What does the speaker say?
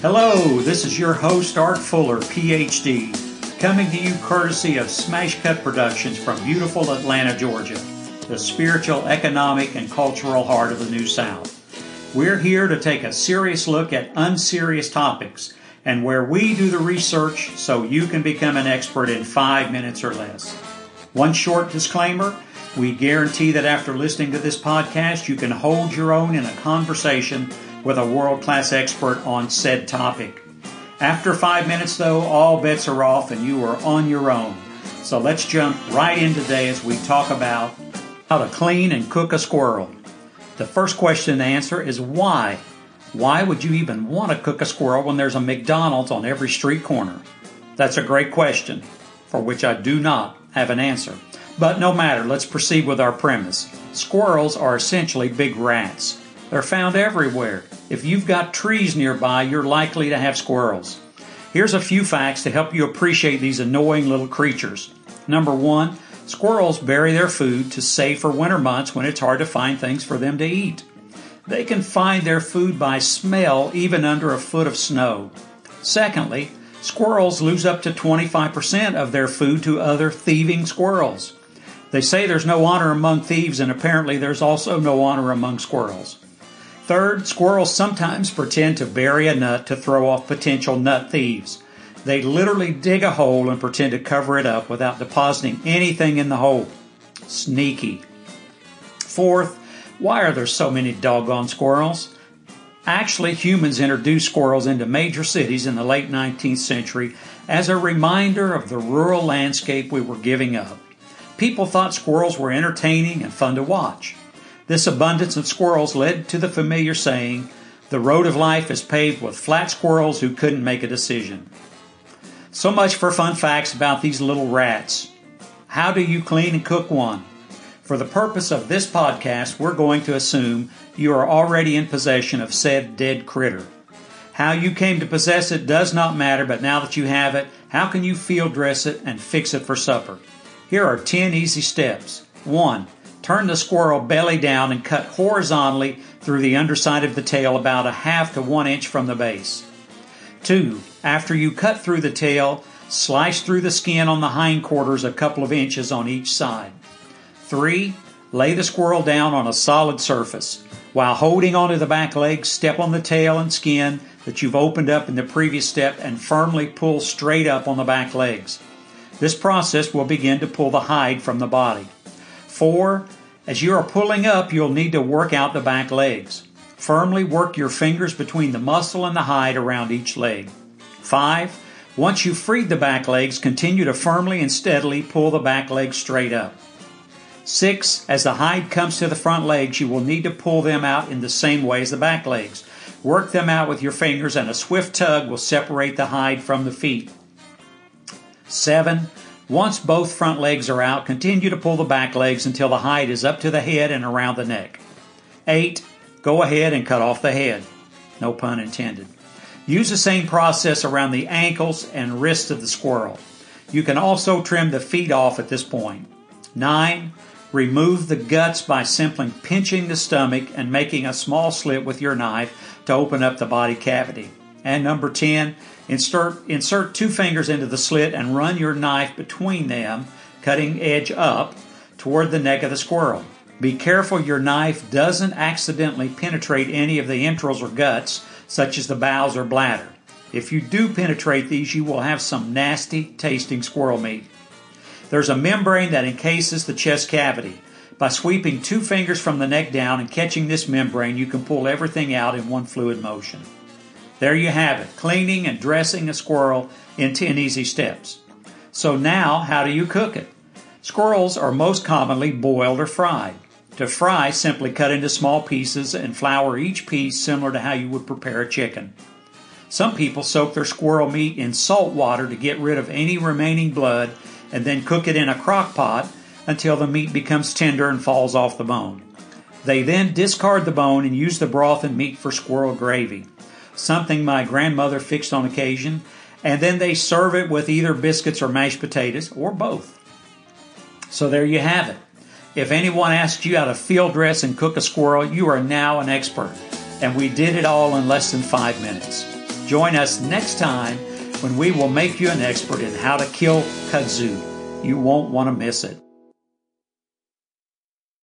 Hello, this is your host, Art Fuller, PhD, coming to you courtesy of Smash Cut Productions from beautiful Atlanta, Georgia, the spiritual, economic, and cultural heart of the New South. We're here to take a serious look at unserious topics and where we do the research so you can become an expert in five minutes or less. One short disclaimer we guarantee that after listening to this podcast, you can hold your own in a conversation with a world class expert on said topic. After five minutes, though, all bets are off and you are on your own. So let's jump right in today as we talk about how to clean and cook a squirrel. The first question to answer is why? Why would you even want to cook a squirrel when there's a McDonald's on every street corner? That's a great question, for which I do not have an answer. But no matter, let's proceed with our premise. Squirrels are essentially big rats. They're found everywhere. If you've got trees nearby, you're likely to have squirrels. Here's a few facts to help you appreciate these annoying little creatures. Number one, squirrels bury their food to save for winter months when it's hard to find things for them to eat. They can find their food by smell even under a foot of snow. Secondly, squirrels lose up to 25% of their food to other thieving squirrels. They say there's no honor among thieves, and apparently there's also no honor among squirrels. Third, squirrels sometimes pretend to bury a nut to throw off potential nut thieves. They literally dig a hole and pretend to cover it up without depositing anything in the hole. Sneaky. Fourth, why are there so many doggone squirrels? Actually, humans introduced squirrels into major cities in the late 19th century as a reminder of the rural landscape we were giving up. People thought squirrels were entertaining and fun to watch. This abundance of squirrels led to the familiar saying, the road of life is paved with flat squirrels who couldn't make a decision. So much for fun facts about these little rats. How do you clean and cook one? For the purpose of this podcast, we're going to assume you are already in possession of said dead critter. How you came to possess it does not matter, but now that you have it, how can you field dress it and fix it for supper? Here are 10 easy steps. 1. Turn the squirrel belly down and cut horizontally through the underside of the tail about a half to one inch from the base. 2. After you cut through the tail, slice through the skin on the hindquarters a couple of inches on each side. 3. Lay the squirrel down on a solid surface. While holding onto the back legs, step on the tail and skin that you've opened up in the previous step and firmly pull straight up on the back legs. This process will begin to pull the hide from the body. 4. As you are pulling up, you'll need to work out the back legs. Firmly work your fingers between the muscle and the hide around each leg. 5. Once you've freed the back legs, continue to firmly and steadily pull the back legs straight up. Six, as the hide comes to the front legs, you will need to pull them out in the same way as the back legs. Work them out with your fingers, and a swift tug will separate the hide from the feet. Seven, once both front legs are out, continue to pull the back legs until the hide is up to the head and around the neck. Eight, go ahead and cut off the head. No pun intended. Use the same process around the ankles and wrists of the squirrel. You can also trim the feet off at this point. 9. Remove the guts by simply pinching the stomach and making a small slit with your knife to open up the body cavity. And number 10, insert, insert two fingers into the slit and run your knife between them, cutting edge up, toward the neck of the squirrel. Be careful your knife doesn't accidentally penetrate any of the entrails or guts, such as the bowels or bladder. If you do penetrate these, you will have some nasty tasting squirrel meat. There's a membrane that encases the chest cavity. By sweeping two fingers from the neck down and catching this membrane, you can pull everything out in one fluid motion. There you have it, cleaning and dressing a squirrel in 10 easy steps. So now, how do you cook it? Squirrels are most commonly boiled or fried. To fry, simply cut into small pieces and flour each piece similar to how you would prepare a chicken. Some people soak their squirrel meat in salt water to get rid of any remaining blood and then cook it in a crock pot until the meat becomes tender and falls off the bone. They then discard the bone and use the broth and meat for squirrel gravy, something my grandmother fixed on occasion, and then they serve it with either biscuits or mashed potatoes or both. So there you have it. If anyone asks you how to field dress and cook a squirrel, you are now an expert. And we did it all in less than five minutes. Join us next time when we will make you an expert in how to kill kudzu. You won't want to miss it.